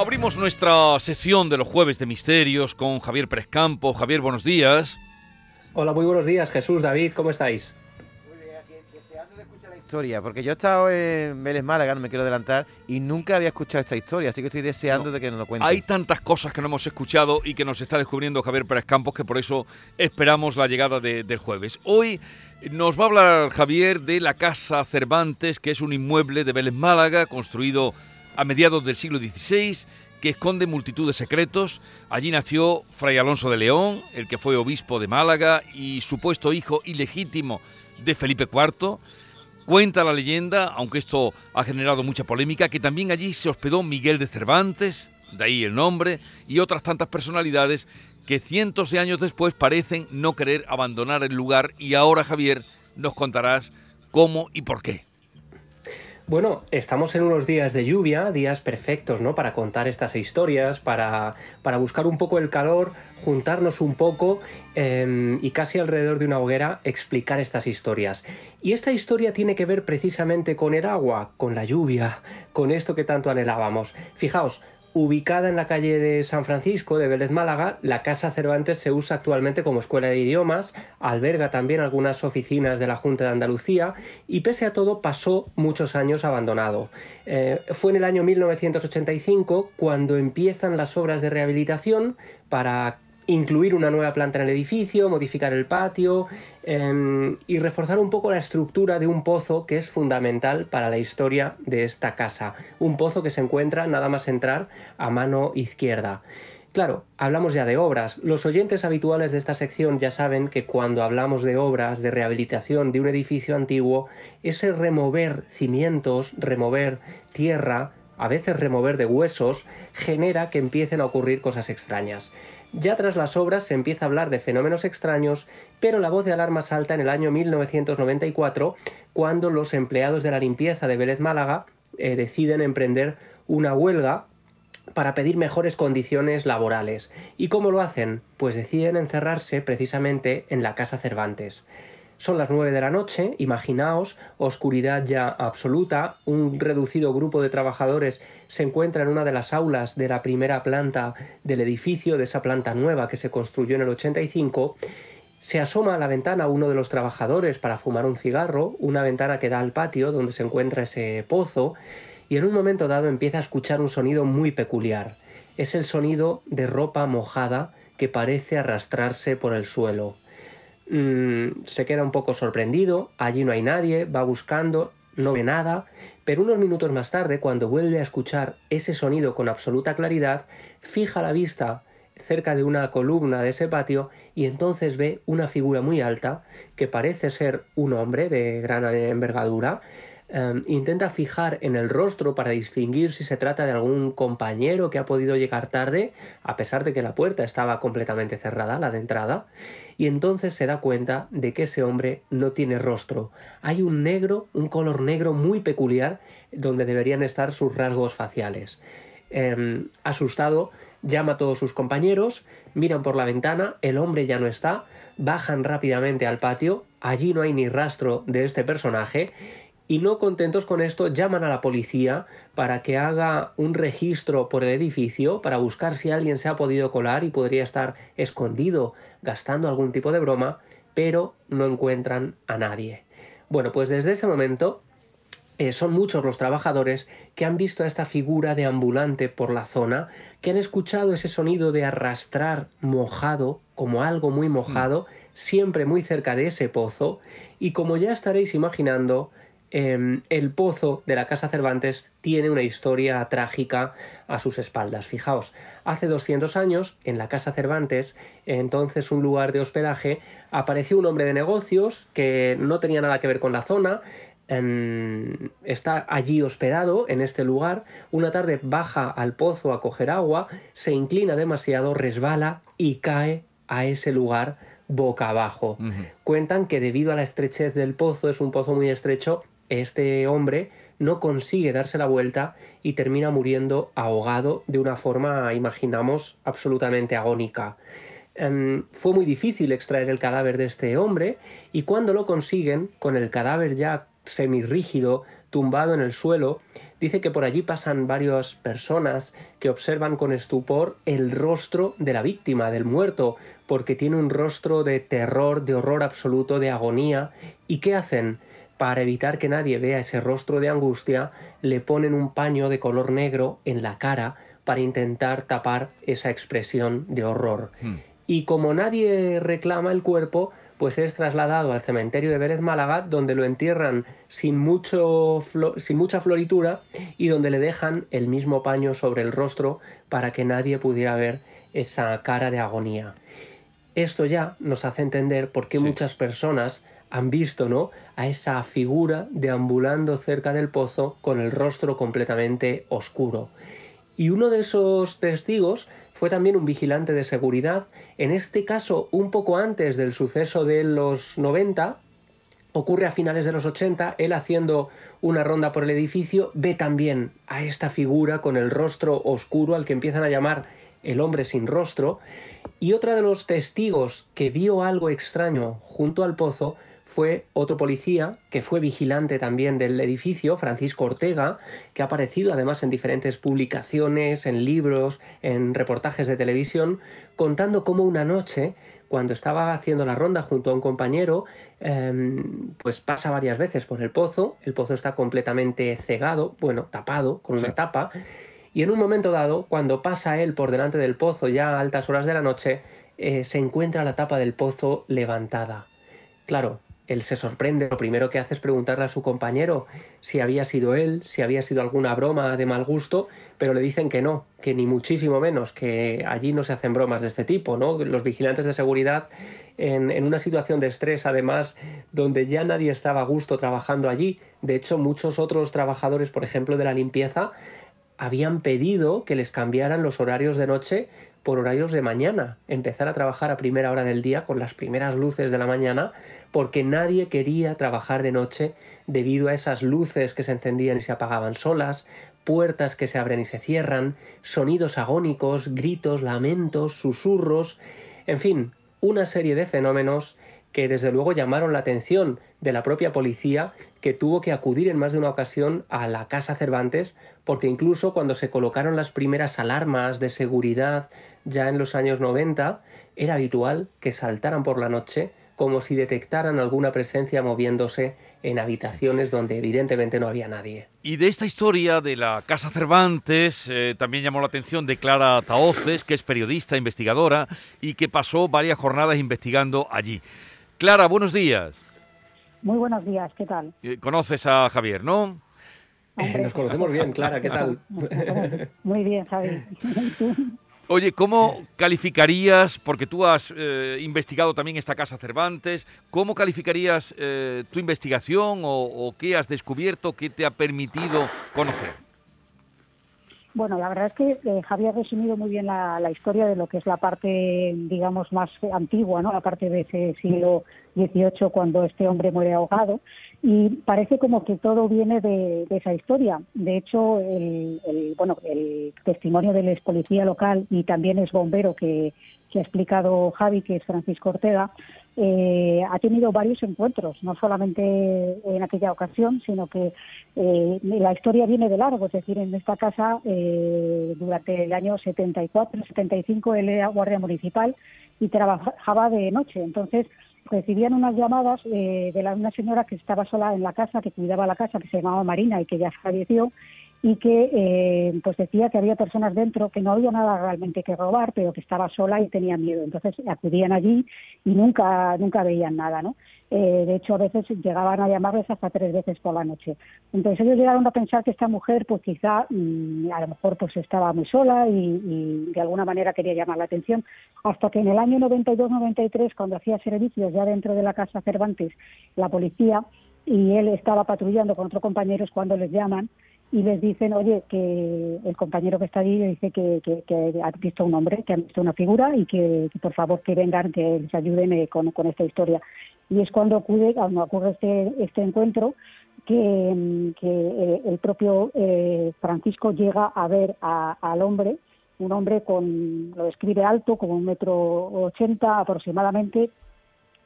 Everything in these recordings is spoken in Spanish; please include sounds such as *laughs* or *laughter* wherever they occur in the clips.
Abrimos nuestra sesión de los jueves de misterios con Javier Pérez Campo. Javier, buenos días. Hola, muy buenos días, Jesús, David, ¿cómo estáis? Muy bien, aquí deseando de escuchar la historia, porque yo he estado en Vélez Málaga, no me quiero adelantar, y nunca había escuchado esta historia, así que estoy deseando de que nos lo cuente. Hay tantas cosas que no hemos escuchado y que nos está descubriendo Javier Pérez Campos que por eso esperamos la llegada de- del jueves. Hoy nos va a hablar Javier de la Casa Cervantes, que es un inmueble de Vélez Málaga, construido a mediados del siglo XVI, que esconde multitud de secretos. Allí nació Fray Alonso de León, el que fue obispo de Málaga y supuesto hijo ilegítimo de Felipe IV. Cuenta la leyenda, aunque esto ha generado mucha polémica, que también allí se hospedó Miguel de Cervantes, de ahí el nombre, y otras tantas personalidades que cientos de años después parecen no querer abandonar el lugar y ahora Javier nos contarás cómo y por qué. Bueno, estamos en unos días de lluvia, días perfectos, ¿no? Para contar estas historias, para, para buscar un poco el calor, juntarnos un poco eh, y casi alrededor de una hoguera explicar estas historias. Y esta historia tiene que ver precisamente con el agua, con la lluvia, con esto que tanto anhelábamos. Fijaos, ubicada en la calle de San Francisco de Vélez Málaga, la Casa Cervantes se usa actualmente como escuela de idiomas, alberga también algunas oficinas de la Junta de Andalucía y pese a todo pasó muchos años abandonado. Eh, fue en el año 1985 cuando empiezan las obras de rehabilitación para incluir una nueva planta en el edificio, modificar el patio eh, y reforzar un poco la estructura de un pozo que es fundamental para la historia de esta casa. Un pozo que se encuentra nada más entrar a mano izquierda. Claro, hablamos ya de obras. Los oyentes habituales de esta sección ya saben que cuando hablamos de obras de rehabilitación de un edificio antiguo, ese remover cimientos, remover tierra, a veces remover de huesos, genera que empiecen a ocurrir cosas extrañas. Ya tras las obras se empieza a hablar de fenómenos extraños, pero la voz de alarma salta en el año 1994, cuando los empleados de la limpieza de Vélez Málaga eh, deciden emprender una huelga para pedir mejores condiciones laborales. ¿Y cómo lo hacen? Pues deciden encerrarse precisamente en la Casa Cervantes. Son las 9 de la noche, imaginaos, oscuridad ya absoluta, un reducido grupo de trabajadores se encuentra en una de las aulas de la primera planta del edificio, de esa planta nueva que se construyó en el 85, se asoma a la ventana uno de los trabajadores para fumar un cigarro, una ventana que da al patio donde se encuentra ese pozo, y en un momento dado empieza a escuchar un sonido muy peculiar. Es el sonido de ropa mojada que parece arrastrarse por el suelo. Mm, se queda un poco sorprendido, allí no hay nadie, va buscando, no ve nada, pero unos minutos más tarde, cuando vuelve a escuchar ese sonido con absoluta claridad, fija la vista cerca de una columna de ese patio y entonces ve una figura muy alta que parece ser un hombre de gran envergadura. Um, intenta fijar en el rostro para distinguir si se trata de algún compañero que ha podido llegar tarde, a pesar de que la puerta estaba completamente cerrada, la de entrada, y entonces se da cuenta de que ese hombre no tiene rostro. Hay un negro, un color negro muy peculiar, donde deberían estar sus rasgos faciales. Um, asustado, llama a todos sus compañeros, miran por la ventana, el hombre ya no está, bajan rápidamente al patio, allí no hay ni rastro de este personaje, y no contentos con esto llaman a la policía para que haga un registro por el edificio para buscar si alguien se ha podido colar y podría estar escondido gastando algún tipo de broma, pero no encuentran a nadie. Bueno, pues desde ese momento eh, son muchos los trabajadores que han visto a esta figura de ambulante por la zona, que han escuchado ese sonido de arrastrar mojado, como algo muy mojado, siempre muy cerca de ese pozo, y como ya estaréis imaginando, eh, el pozo de la Casa Cervantes tiene una historia trágica a sus espaldas. Fijaos, hace 200 años, en la Casa Cervantes, entonces un lugar de hospedaje, apareció un hombre de negocios que no tenía nada que ver con la zona, en, está allí hospedado en este lugar, una tarde baja al pozo a coger agua, se inclina demasiado, resbala y cae a ese lugar boca abajo. Cuentan que debido a la estrechez del pozo, es un pozo muy estrecho, este hombre no consigue darse la vuelta y termina muriendo ahogado de una forma, imaginamos, absolutamente agónica. Em, fue muy difícil extraer el cadáver de este hombre y cuando lo consiguen, con el cadáver ya semirrígido, tumbado en el suelo, dice que por allí pasan varias personas que observan con estupor el rostro de la víctima, del muerto, porque tiene un rostro de terror, de horror absoluto, de agonía. ¿Y qué hacen? Para evitar que nadie vea ese rostro de angustia, le ponen un paño de color negro en la cara para intentar tapar esa expresión de horror. Hmm. Y como nadie reclama el cuerpo, pues es trasladado al cementerio de Vélez Málaga, donde lo entierran sin, mucho sin mucha floritura y donde le dejan el mismo paño sobre el rostro para que nadie pudiera ver esa cara de agonía. Esto ya nos hace entender por qué muchas personas han visto ¿no? a esa figura deambulando cerca del pozo con el rostro completamente oscuro. Y uno de esos testigos fue también un vigilante de seguridad, en este caso un poco antes del suceso de los 90, ocurre a finales de los 80, él haciendo una ronda por el edificio, ve también a esta figura con el rostro oscuro al que empiezan a llamar el hombre sin rostro, y otra de los testigos que vio algo extraño junto al pozo fue otro policía que fue vigilante también del edificio, Francisco Ortega, que ha aparecido además en diferentes publicaciones, en libros, en reportajes de televisión, contando cómo una noche, cuando estaba haciendo la ronda junto a un compañero, em, pues pasa varias veces por el pozo, el pozo está completamente cegado, bueno, tapado con una tapa, y en un momento dado, cuando pasa él por delante del pozo ya a altas horas de la noche, eh, se encuentra la tapa del pozo levantada. Claro, él se sorprende, lo primero que hace es preguntarle a su compañero si había sido él, si había sido alguna broma de mal gusto, pero le dicen que no, que ni muchísimo menos, que allí no se hacen bromas de este tipo, ¿no? Los vigilantes de seguridad en, en una situación de estrés, además, donde ya nadie estaba a gusto trabajando allí, de hecho muchos otros trabajadores, por ejemplo, de la limpieza, habían pedido que les cambiaran los horarios de noche por horarios de mañana, empezar a trabajar a primera hora del día con las primeras luces de la mañana porque nadie quería trabajar de noche debido a esas luces que se encendían y se apagaban solas, puertas que se abren y se cierran, sonidos agónicos, gritos, lamentos, susurros, en fin, una serie de fenómenos que desde luego llamaron la atención de la propia policía que tuvo que acudir en más de una ocasión a la Casa Cervantes porque incluso cuando se colocaron las primeras alarmas de seguridad ya en los años 90 era habitual que saltaran por la noche como si detectaran alguna presencia moviéndose en habitaciones donde evidentemente no había nadie. Y de esta historia de la Casa Cervantes eh, también llamó la atención de Clara Taoces, que es periodista, investigadora y que pasó varias jornadas investigando allí. Clara, buenos días. Muy buenos días, ¿qué tal? Eh, conoces a Javier, ¿no? Nos conocemos bien, Clara, ¿qué tal? *laughs* Muy bien, Javier. *laughs* Oye, ¿cómo calificarías, porque tú has eh, investigado también esta Casa Cervantes, ¿cómo calificarías eh, tu investigación o, qué has descubierto, qué te ha permitido conocer? Bueno, la verdad es que eh, Javier ha resumido muy bien la, historia de lo que es la parte, digamos, más antigua, ¿no? La parte de ese siglo XVIII cuando este hombre muere ahogado y parece como que todo viene de, esa historia. De hecho, el, bueno, el testimonio del ex policía local y también es bombero que, ha explicado Javi, que es Francisco Ortega, eh, ha tenido varios encuentros, no solamente en aquella ocasión, sino que eh, la historia viene de largo, es decir, en esta casa eh, durante el año 74, 75 él era guardia municipal y trabajaba de noche, entonces recibían unas llamadas eh, de la, una señora que estaba sola en la casa, que cuidaba la casa, que se llamaba Marina y que ya falleció, y que eh, pues decía que había personas dentro que no había nada realmente que robar, pero que estaba sola y tenía miedo. Entonces acudían allí y nunca nunca veían nada, ¿no? Eh, de hecho, a veces llegaban a llamarles hasta tres veces por la noche. Entonces ellos llegaron a pensar que esta mujer, pues quizá mm, a lo mejor pues estaba muy sola y, y, de alguna manera quería llamar la atención, hasta que en el año 92-93, cuando hacía servicios ya dentro de la casa Cervantes, la policía y él estaba patrullando con otros compañeros cuando les llaman y les dicen, oye, que el compañero que está allí dice que, que, ha visto un hombre, que ha visto una figura y que, por favor que vengan, que les ayuden eh, con, con, esta historia. Y es cuando acude, cuando ocurre este, este encuentro que, que eh, el propio eh, Francisco llega a ver al hombre, un hombre con, lo describe alto, como un metro ochenta aproximadamente,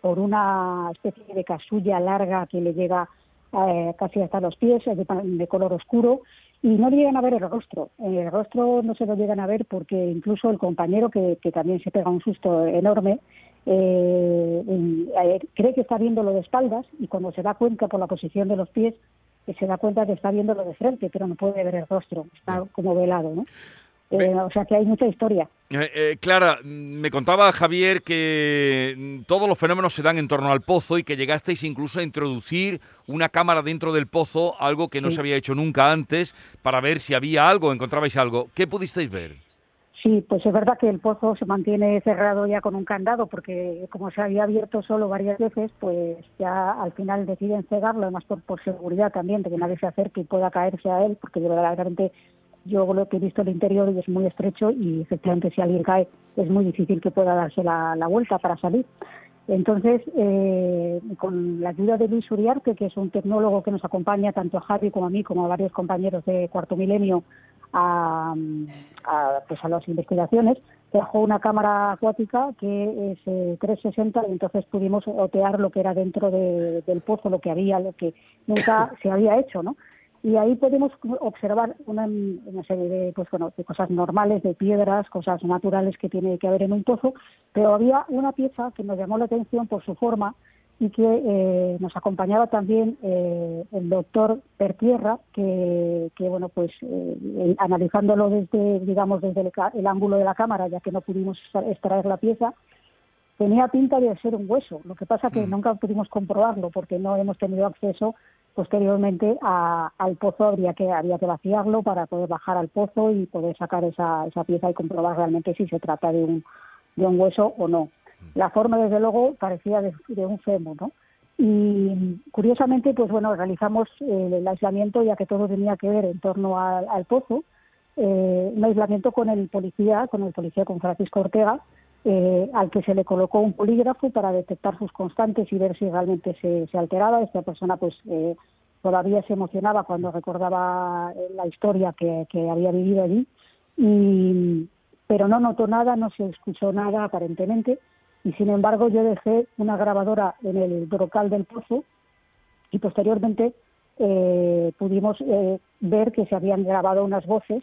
por una especie de casulla larga que le llega eh, casi hasta los pies, de, color oscuro, y no llegan a ver el rostro. El rostro no se lo llegan a ver porque incluso el compañero, que, también se pega un susto enorme, eh, cree que está viéndolo de espaldas y cuando se da cuenta por la posición de los pies, se da cuenta que está viéndolo de frente, pero no puede ver el rostro, está como velado, ¿no? Eh, o sea que hay mucha historia. Eh, eh, Clara, me contaba Javier que todos los fenómenos se dan en torno al pozo y que llegasteis incluso a introducir una cámara dentro del pozo, algo que no se había hecho nunca antes, para ver si había algo, encontrabais algo. ¿Qué pudisteis ver? Sí, pues es verdad que el pozo se mantiene cerrado ya con un candado porque como se había abierto solo varias veces, pues ya al final deciden cegarlo, además por, por seguridad también, de que nadie se acerque y pueda caerse a él, porque verdaderamente yo lo que he visto el interior es muy estrecho y efectivamente si alguien cae es muy difícil que pueda darse la, vuelta para salir. Entonces, eh, con la ayuda de Luis Uriarte, que es un tecnólogo que nos acompaña tanto a Javi como a mí, como a varios compañeros de Cuarto Milenio, a, pues a las investigaciones, trajo una cámara acuática que es 360 eh, y entonces pudimos otear lo que era dentro del pozo, lo que había, lo que nunca *coughs* se había hecho, ¿no? Y ahí podemos observar una, serie de, pues, bueno, de cosas normales, de piedras, cosas naturales que tiene que haber en un pozo, pero había una pieza que nos llamó la atención por su forma y que eh, nos acompañaba también eh, el doctor Pertierra, que, que bueno, pues eh, analizándolo desde, digamos, desde el, el, ángulo de la cámara, ya que no pudimos extraer la pieza, tenía pinta de ser un hueso. Lo que pasa que mm. nunca pudimos comprobarlo porque no hemos tenido acceso posteriormente al pozo habría que había que vaciarlo para poder bajar al pozo y poder sacar esa, esa pieza y comprobar realmente si se trata de un, de un hueso o no. Mm. La forma, desde luego, parecía de, un fémur, ¿no? Y curiosamente, pues bueno, realizamos el aislamiento, ya que todo tenía que ver en torno al, pozo, eh, un aislamiento con el policía, con el policía, con Francisco Ortega, eh, al que se le colocó un polígrafo para detectar sus constantes y ver si realmente se, alteraba. Esta persona pues eh, todavía se emocionaba cuando recordaba eh, la historia que, había vivido allí, y, pero no notó nada, no se escuchó nada aparentemente, y sin embargo yo dejé una grabadora en el brocal del pozo y posteriormente pudimos ver que se habían grabado unas voces,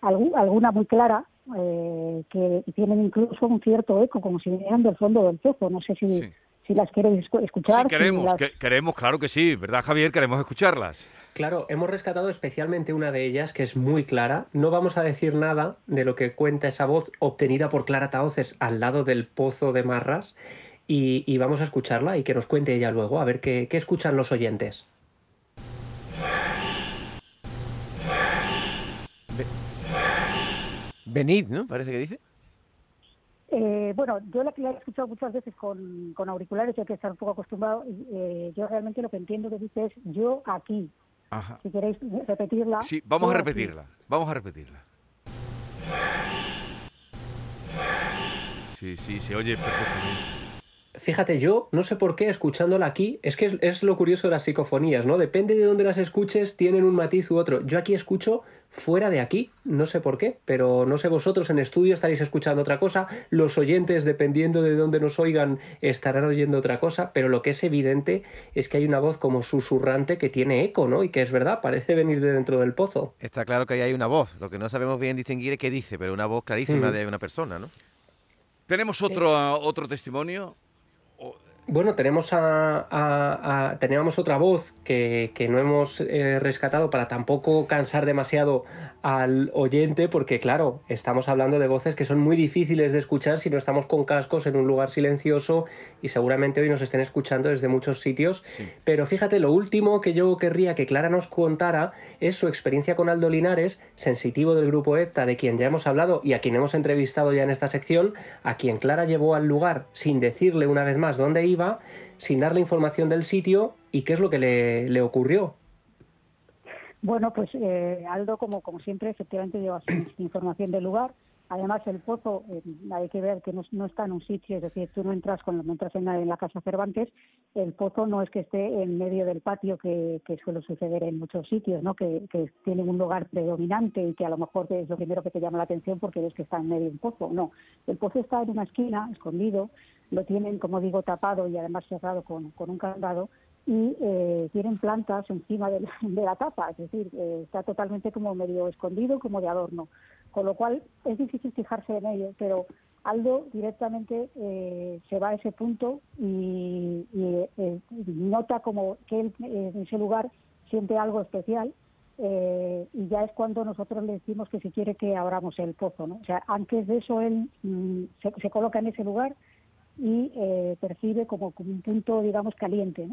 alguna muy clara, eh, que tienen incluso un cierto eco, como si vinieran del fondo del pozo. No sé si, si las queréis escuchar. Sí, queremos, queremos, claro que sí, ¿verdad, Javier? Queremos escucharlas. Claro, hemos rescatado especialmente una de ellas que es muy clara. No vamos a decir nada de lo que cuenta esa voz obtenida por Clara Taoces al lado del pozo de Marras y, vamos a escucharla y que nos cuente ella luego, a ver qué, qué escuchan los oyentes. Venid, ¿no? Parece que dice. Eh, bueno, yo la que la he escuchado muchas veces con, con auriculares, ya que estar un poco acostumbrado, eh, yo realmente lo que entiendo que dice es yo aquí. Ajá. Si queréis repetirla. Sí, vamos a repetirla. Vamos a repetirla. Sí, sí, se oye perfectamente. Fíjate, yo no sé por qué escuchándola aquí, es que es, lo curioso de las psicofonías, ¿no? Depende de dónde las escuches, tienen un matiz u otro. Yo aquí escucho fuera de aquí, no sé por qué, pero no sé vosotros en estudio estaréis escuchando otra cosa, los oyentes, dependiendo de dónde nos oigan, estarán oyendo otra cosa, pero lo que es evidente es que hay una voz como susurrante que tiene eco, ¿no? Y que es verdad, parece venir de dentro del pozo. Está claro que ahí hay una voz, lo que no sabemos bien distinguir es qué dice, pero una voz clarísima mm. de una persona, ¿no? ¿Tenemos otro, otro testimonio? Bueno, tenemos a, teníamos otra voz que, no hemos eh, rescatado para tampoco cansar demasiado al oyente, porque claro, estamos hablando de voces que son muy difíciles de escuchar si no estamos con cascos en un lugar silencioso y seguramente hoy nos estén escuchando desde muchos sitios. Pero fíjate, lo último que yo querría que Clara nos contara es su experiencia con Aldo Linares, sensitivo del grupo EPTA, de quien ya hemos hablado y a quien hemos entrevistado ya en esta sección, a quien Clara llevó al lugar sin decirle una vez más dónde sin darle información del sitio y qué es lo que le, ocurrió. Bueno, pues eh, Aldo, como, como siempre, efectivamente lleva *coughs* información del lugar. Además, el pozo, eh, hay que ver que no, está en un sitio, es decir, tú no entras, cuando entras en la, Casa Cervantes, el pozo no es que esté en medio del patio, que, suele suceder en muchos sitios, ¿no? Que, que tienen un lugar predominante y que a lo mejor es lo primero que te llama la atención porque ves que está en medio de un pozo. No, el pozo está en una esquina, escondido, lo tienen, como digo, tapado y además cerrado con, un candado y eh, tienen plantas encima *laughs* de la, tapa, es decir, eh, está totalmente como medio escondido, como de adorno, con lo cual es difícil fijarse en ello, pero Aldo directamente eh, se va a ese punto y, nota como que él en ese lugar siente algo especial y ya es cuando nosotros le decimos que si quiere que abramos el pozo, ¿no? O sea, antes de eso él mm, se coloca en ese lugar y eh, percibe como, un punto, digamos, caliente.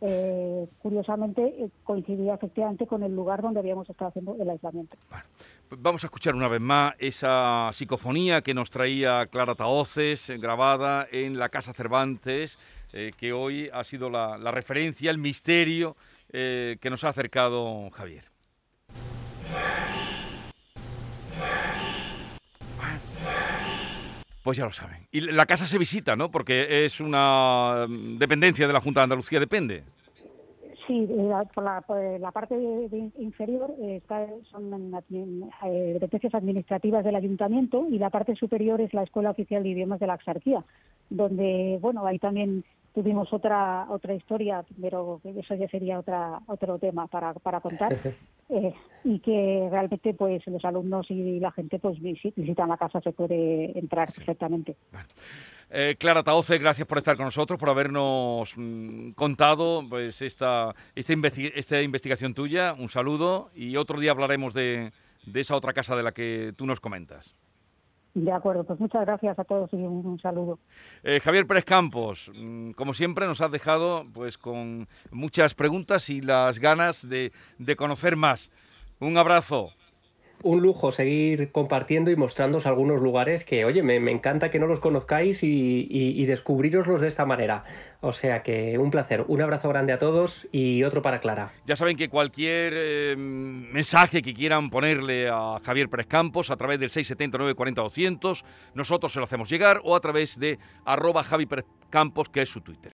Eh, curiosamente, eh, coincidía efectivamente con el lugar donde habíamos estado haciendo el aislamiento. Pues vamos a escuchar una vez más esa psicofonía que nos traía Clara Taoces, grabada en la Casa Cervantes, que hoy ha sido la, la referencia, el misterio que nos ha acercado Javier. Pues ya lo saben. Y la casa se visita, ¿no? Porque es una mm, dependencia de la Junta de Andalucía, depende. Sí, por la, la parte inferior eh, está, son eh, dependencias administrativas del ayuntamiento y la parte superior es la Escuela Oficial de Idiomas de la Axarquía, donde, bueno, ahí también tuvimos otra otra historia, pero eso ya sería otra otro tema para, para contar. *laughs* Eh, y que realmente pues los alumnos y la gente pues visitan la casa, se puede entrar perfectamente. Eh, Clara Taoce, gracias por estar con nosotros, por habernos mm, contado pues esta, esta, esta, investigación tuya. Un saludo y otro día hablaremos de, de esa otra casa de la que tú nos comentas. De acuerdo, pues muchas gracias a todos y un, saludo. Eh, Javier Pérez Campos, mm, como siempre nos has dejado pues con muchas preguntas y las ganas de, de conocer más. Un abrazo un lujo seguir compartiendo y mostrándoos algunos lugares que, oye, me, encanta que no los conozcáis y, descubriroslos de esta manera. O sea que un placer. Un abrazo grande a todos y otro para Clara. Ya saben que cualquier eh, mensaje que quieran ponerle a Javier Pérez Campos a través del 679 40 200, nosotros se lo hacemos llegar o a través de arroba Javi Pérez Campos, que es su Twitter.